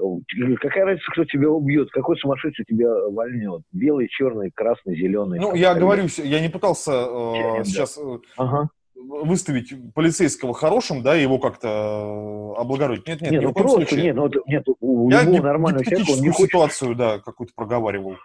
какая разница, кто тебя убьет, какой сумасшедший тебя вольнет. Белый, черный, красный, зеленый. Ну, я говорю, я не пытался э, сейчас... Э, ага выставить полицейского хорошим, да, его как-то э, облагородить. Нет, нет, нет ну просто, случае. нет, ну, нет, у Я любого нормального человека он не хочет... ситуацию, да, какую-то проговаривал.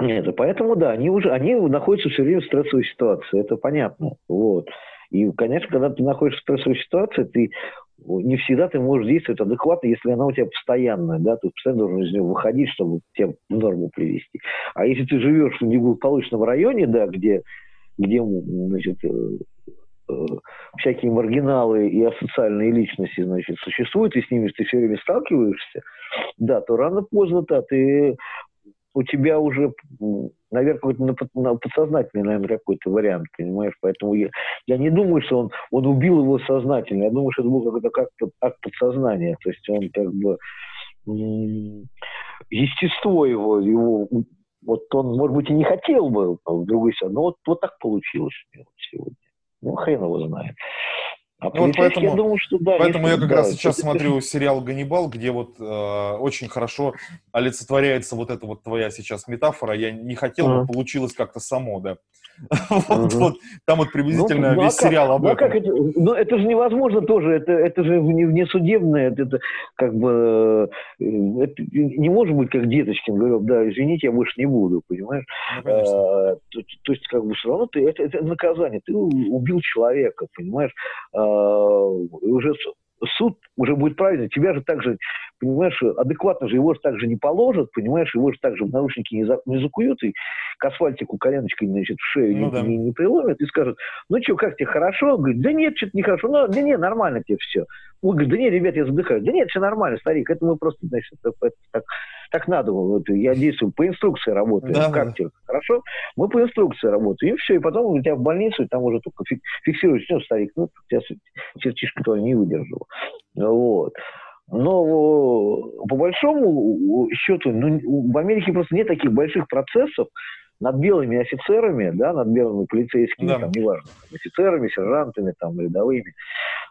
Нет, поэтому, да, они уже, они находятся все время в стрессовой ситуации, это понятно, вот. И, конечно, когда ты находишься в стрессовой ситуации, ты не всегда ты можешь действовать адекватно, если она у тебя постоянная, да, ты постоянно должен из нее выходить, чтобы тебя в норму привести. А если ты живешь в неблагополучном районе, да, где где значит, э, э, всякие маргиналы и асоциальные личности значит, существуют, и с ними ты все время сталкиваешься, да, то рано-поздно-то ты у тебя уже, наверное, какой-то на подсознательный, наверное, какой-то вариант, понимаешь? Поэтому я, я не думаю, что он, он убил его сознательно. Я думаю, что это был какой-то как акт подсознания. То есть он как бы естество его, его вот он, может быть, и не хотел бы, а в другой стороне, но вот, вот так получилось сегодня. Ну, хрен его знает. А ну, вот поэтому, я думаю, что да. Поэтому я как да, раз сейчас смотрю сериал «Ганнибал», где вот э, очень хорошо олицетворяется вот эта вот твоя сейчас метафора. Я не хотел, но получилось как-то само, да. *laughs* вот, там вот приблизительно ну, ну, весь а сериал об ну, этом. Как это, ну, это же невозможно тоже, это, это же не, не судебное, это, как бы, э, это не может быть, как Деточкин говорил, да, извините, я больше не буду, понимаешь? А, то, есть, как бы, все равно ты, это, наказание, ты убил человека, понимаешь? А, уже суд уже будет правильно, тебя же также, понимаешь, адекватно же его же также не положат, понимаешь, его же также в наручники не, за, не закуют и к асфальтику коленочкой, значит, в шею ну, не, да. не, не приломят и скажут, ну что, как тебе, хорошо? Говорит, да нет, что-то нехорошо, ну, да нет, нормально тебе все. Он говорит, да нет, ребят, я задыхаюсь. Да нет, все нормально, старик, это мы просто, значит, это, это, так, так надо. Вот, я действую по инструкции работаю. Да, как тебе, хорошо? Мы по инструкции работаем. И все, и потом у тебя в больницу, и там уже только фиксируешь, все, старик, ну, тебя сердечко твое не выдержало. Вот. Но по большому счету, ну, в Америке просто нет таких больших процессов над белыми офицерами, да, над белыми полицейскими, да. там, неважно, офицерами, сержантами, там, рядовыми,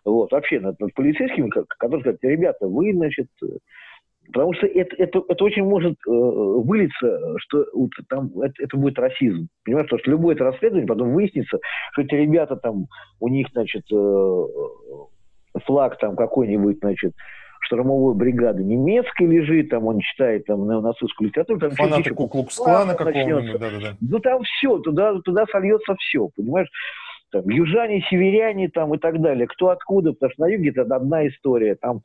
вот, вообще над, над полицейскими, которые говорят, ребята, вы, значит, Потому что это, это, это очень может э, вылиться, что вот, там это, это будет расизм. Понимаешь, потому что любое это расследование потом выяснится, что эти ребята там, у них, значит, э, флаг там какой-нибудь, значит, штурмовой бригады немецкой лежит, там он читает там на нацистскую литературу, там Фанаты Куклукс-клана какого-нибудь, да-да-да. Ну там все, туда, туда сольется все, понимаешь? Там, южане, северяне там и так далее, кто откуда, потому что на юге это одна история, там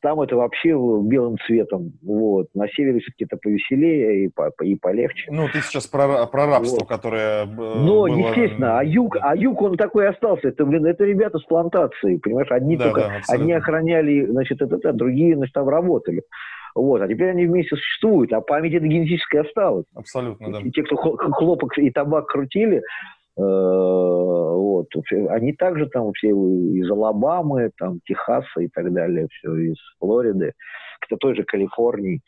там это вообще белым цветом. Вот. На севере все-таки это повеселее и, по, и полегче. Ну, ты сейчас про, про рабство, вот. которое Ну, было... естественно. А юг, а юг, он такой остался. Это, блин, это ребята с плантации, понимаешь? Одни да, только, да, одни охраняли, значит, это, это, другие, значит, там работали. Вот, а теперь они вместе существуют, а память это генетическая осталась. Абсолютно, да. И те, кто хлопок и табак крутили, вот. Они также там все из Алабамы, там, Техаса и так далее, все из Флориды, кто той же Калифорнии.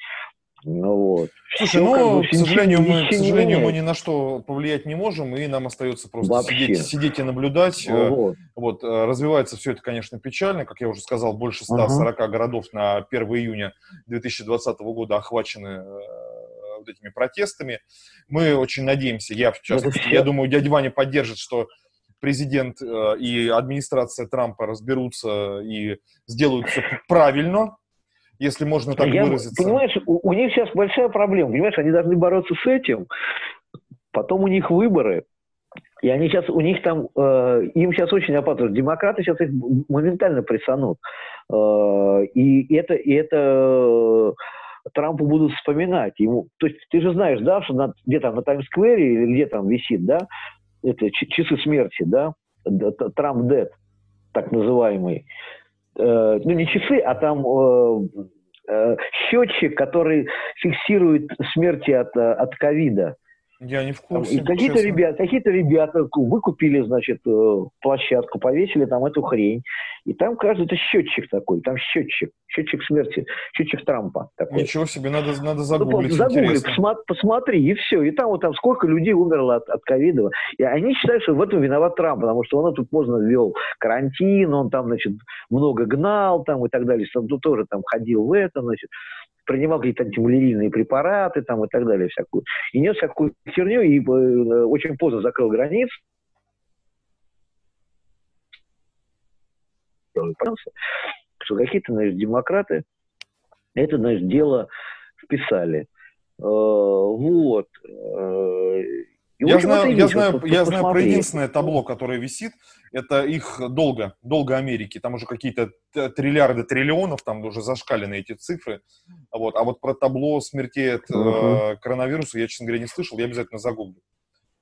Ну, вот. Слушай, ну, как бы, к сожалению, мы, к сожалению, мы ни на что повлиять не можем, и нам остается просто сидеть, сидеть и наблюдать. Ну, вот. вот. Э, развивается все это, конечно, печально. Как я уже сказал, больше 140 uh-huh. городов на 1 июня 2020 года охвачены вот этими протестами. Мы очень надеемся, я в частности, я думаю, дядя Ваня поддержит, что президент э, и администрация Трампа разберутся и сделают все правильно, если можно так я, выразиться. Понимаешь, у, у них сейчас большая проблема, понимаешь, они должны бороться с этим, потом у них выборы, и они сейчас, у них там, э, им сейчас очень опасно. Демократы сейчас их моментально прессанут. Э, и это, и это Трампу будут вспоминать. Ему, то есть ты же знаешь, да, что где там на Таймс-сквере или где там висит, да, это часы смерти, да, Трамп Дед, так называемый. Э, ну, не часы, а там э, э, счетчик, который фиксирует смерти от, от ковида. Я не в курсе. Какие-то ребята, какие-то ребята выкупили, значит, э, площадку, повесили там эту хрень. И там, кажется, это счетчик такой, там счетчик, счетчик смерти, счетчик Трампа. Такой. Ничего себе, надо, надо загуглить. Ну, загугли, посмотри, посмотри, и все. И там вот там сколько людей умерло от, от ковида. И они считают, что в этом виноват Трамп, потому что он тут поздно ввел карантин, он там, значит, много гнал там и так далее. Он тут тоже там ходил в это, значит принимал какие-то антималярийные препараты там и так далее всякую. И нес всякую херню, и э, очень поздно закрыл границы. Что какие-то, значит, демократы это, значит, дело вписали. Э, вот. Э, и я знаю, я знаю, я знаю про единственное табло, которое висит, это их долго, долго Америки. Там уже какие-то триллиарды триллионов, там уже зашкалены эти цифры. Вот. А вот про табло смертей от uh-huh. э, коронавируса я, честно говоря, не слышал, я обязательно загуглю.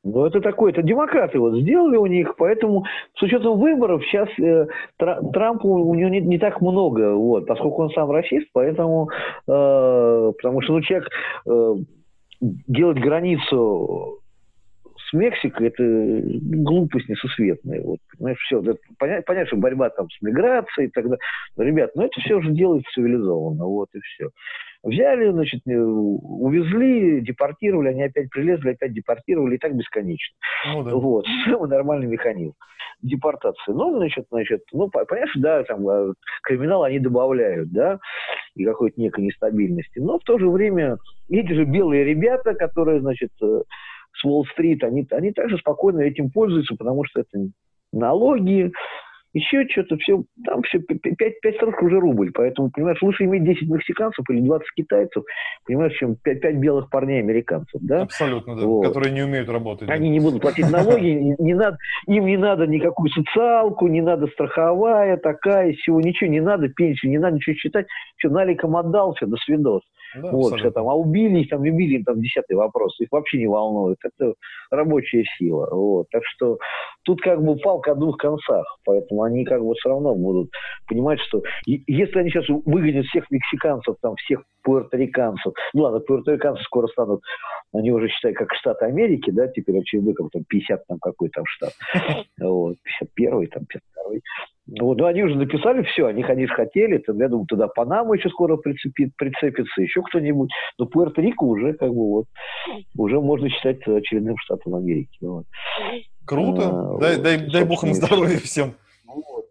Ну, это такое, это демократы вот сделали у них, поэтому с учетом выборов сейчас э, Трампу у него не, не так много, вот, поскольку он сам расист, поэтому, э, потому что ну, человек э, делать границу с Мексикой это глупость несусветная. Вот, понимаешь, все. Это, понятно, понятно, что борьба там с миграцией и так далее. Но, ребят, ну это все уже делается цивилизованно. Вот и все. Взяли, значит, э, увезли, депортировали, они опять прилезли, опять депортировали, и так бесконечно. Ну, да. Вот, *laughs* самый нормальный механизм депортации. Ну, значит, значит, ну, понимаешь, да, там, э, криминал они добавляют, да, и какой-то некой нестабильности. Но в то же время эти же белые ребята, которые, значит, э, с Уолл-стрит, они, они также спокойно этим пользуются, потому что это налоги, еще что-то, все, там все, 5, 5 строк уже рубль. Поэтому, понимаешь, лучше иметь 10 мексиканцев или 20 китайцев, понимаешь, чем 5, 5 белых парней американцев, да? Абсолютно, да, вот. которые не умеют работать. Они не будут платить налоги, не надо, им не надо никакую социалку, не надо страховая такая, всего ничего не надо, пенсию не надо ничего считать, все, наликом отдал, все, до свидос. Да, вот, что там, а убили их, там, убили им, там, десятый вопрос, их вообще не волнует, это рабочая сила, вот, так что тут как бы палка о двух концах, поэтому они как бы все равно будут понимать, что если они сейчас выгонят всех мексиканцев, там, всех пуэрториканцев, ну ладно, пуэрториканцы скоро станут, они уже считают как штаты Америки, да, теперь очевидно, как там 50 там какой там штат, *laughs* вот, 51 там, 52 вот, ну, они уже написали все, они, конечно, хотели, тогда, я думаю, туда Панама еще скоро прицепит, прицепится, еще кто-нибудь, но Пуэрто-Рико уже, как бы, вот, уже можно считать очередным штатом Америки. Вот. Круто, а, дай, вот, дай, дай бог им здоровья всем. Вот.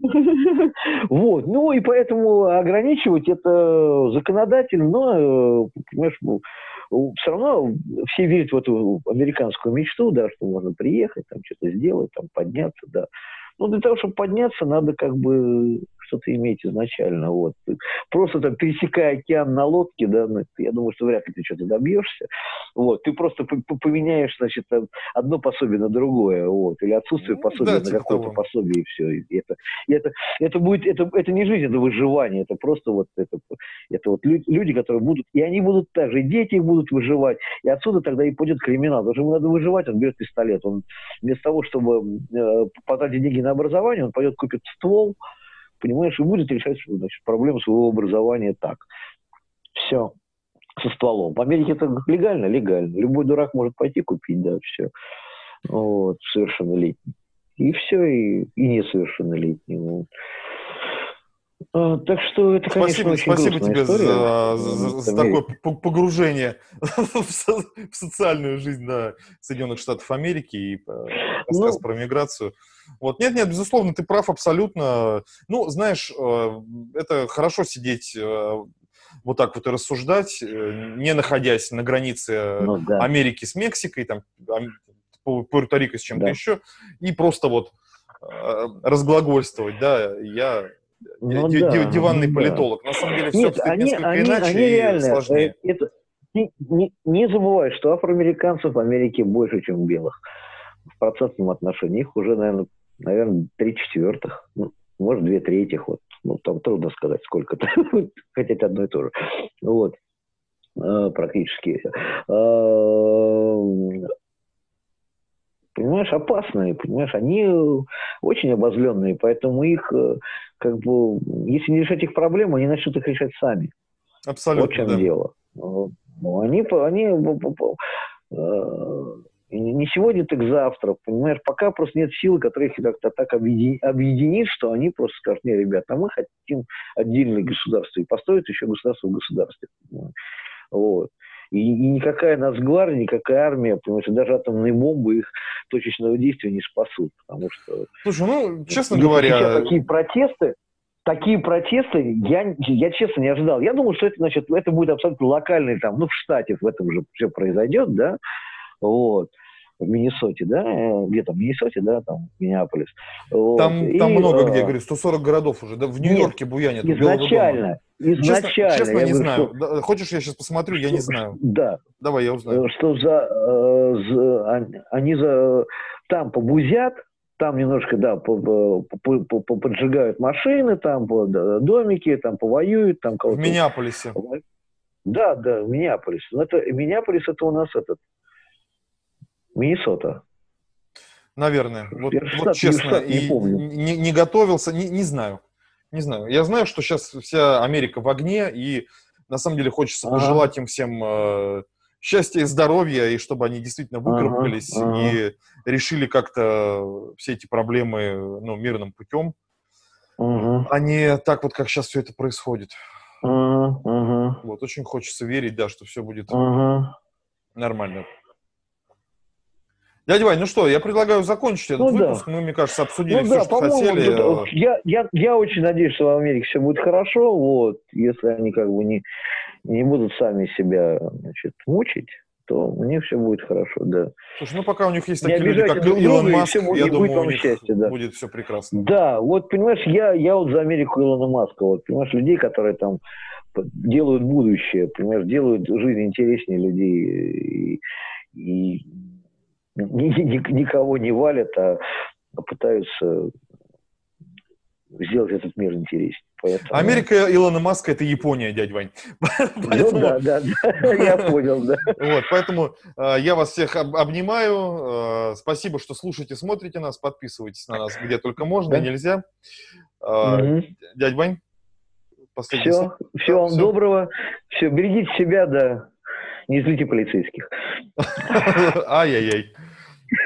*laughs* Вот, ну и поэтому ограничивать это законодательно, но, э, понимаешь, ну, все равно все верят в эту американскую мечту, да, что можно приехать, там что-то сделать, там подняться, да. Ну, для того, чтобы подняться, надо как бы что-то иметь изначально. Вот. Просто там пересекая океан на лодке, да, ну, я думаю, что вряд ли ты что-то добьешься. Вот. Ты просто поменяешь, значит, одно пособие на другое, вот. или отсутствие ну, пособия да, на типа какое-то пособие, и все. И это, и это, это будет, это, это не жизнь, это выживание, это просто вот, это, это вот люди, люди, которые будут, и они будут также, и дети их будут выживать, и отсюда тогда и пойдет криминал, потому что ему надо выживать, он берет пистолет, он вместо того, чтобы э, потратить деньги на образование, он пойдет купит ствол, понимаешь, и будет решать значит, проблему своего образования так. Все. Со стволом. В Америке это легально? Легально. Любой дурак может пойти купить, да, все. Вот, совершеннолетний. И все, и, и несовершеннолетний. Вот. А, так что это, конечно, спасибо, очень спасибо тебе история, за, за, за такое погружение *laughs* в, социальную жизнь да, Соединенных Штатов Америки и э, рассказ ну, про миграцию. Вот. Нет, нет, безусловно, ты прав абсолютно. Ну, знаешь, э, это хорошо сидеть э, вот так вот и рассуждать, не находясь на границе ну, да. Америки с Мексикой, там, Пуэрто-Рико с чем-то да. еще, и просто вот разглагольствовать, да, я ну, д- да, диванный политолог. На самом деле Нет, все они, несколько они, иначе они реально, и сложнее. Э, это, не, не, не забывай, что афроамериканцев в Америке больше, чем белых. В процентном отношении их уже, наверное, наверное, три четвертых, ну, может, две третьих. Вот. Ну, там трудно сказать, сколько-то. *laughs* Хотя это одно и то же. Вот. А, практически. А, понимаешь, опасные, понимаешь, они очень обозленные, поэтому их, э, как бы, если не решать их проблемы, они начнут их решать сами. Абсолютно, Вот в чем да. дело. Ну, они, они э, не сегодня, так завтра, понимаешь, пока просто нет силы, которая их как-то так объединит, что они просто скажут, не, ребята, мы хотим отдельное государство, и построить еще государство в государстве. Вот. И, и никакая Нацгвардия, никакая армия, потому что даже атомные бомбы их точечного действия не спасут. Потому что... Слушай, ну, честно говоря... Такие протесты, такие протесты я, я честно не ожидал. Я думал, что это, значит, это будет абсолютно локальный, там, ну, в штате в этом же все произойдет, да, вот в Миннесоте, да, э, где там, в Миннесоте, да, там, Миннеаполис. Вот. Там, и, там много э, где, говорю, 140 городов уже, да, в Нью-Йорке буянят. Изначально, изначально. Честно, честно я не знаю. Что, Хочешь, я сейчас посмотрю, что, я не знаю. *laughs* Да. Давай, я узнаю. Э, что за, за они за, там побузят, там немножко, да, поджигают машины, там домики, там повоюют, там кого-то. В Миннеаполисе. Да, да, в Миннеаполисе. Но это, Миннеаполис это у нас этот, Миннесота. Наверное. Вот, вот честно, и не, помню. Не, не готовился, не, не знаю. Не знаю. Я знаю, что сейчас вся Америка в огне, и на самом деле хочется ага. пожелать им всем э, счастья и здоровья, и чтобы они действительно выкарабкались ага, ага. и решили как-то все эти проблемы ну, мирным путем, ага. а не так вот, как сейчас все это происходит. Ага. Вот, очень хочется верить, да, что все будет ага. нормально. Дядя Вань, ну что, я предлагаю закончить этот ну, выпуск. Да. Мы, мне кажется, обсудили ну, все, да, что хотели. Я, я, я очень надеюсь, что в Америке все будет хорошо, вот, если они как бы не, не будут сами себя значит, мучить то у них все будет хорошо, да. Слушай, ну пока у них есть такие люди, как друг Илон Маск, все, я думаю, у них счастье, да. будет все прекрасно. Да, вот понимаешь, я, я вот за Америку Илона Маска, вот понимаешь, людей, которые там делают будущее, понимаешь, делают жизнь интереснее людей и, и никого не валят, а пытаются сделать этот мир интереснее. Поэтому... Америка Илона Маска – это Япония, дядь Вань. *laughs* Поэтому... Ну да, да, да, я понял, да. Вот, поэтому э, я вас всех об, обнимаю. Э, спасибо, что слушаете, смотрите нас, подписывайтесь на нас где только можно да? и нельзя. Э, угу. Дядь Вань, последний Все, все вам все. доброго. Все, берегите себя, да, не злите полицейских. *laughs* Ай-яй-яй.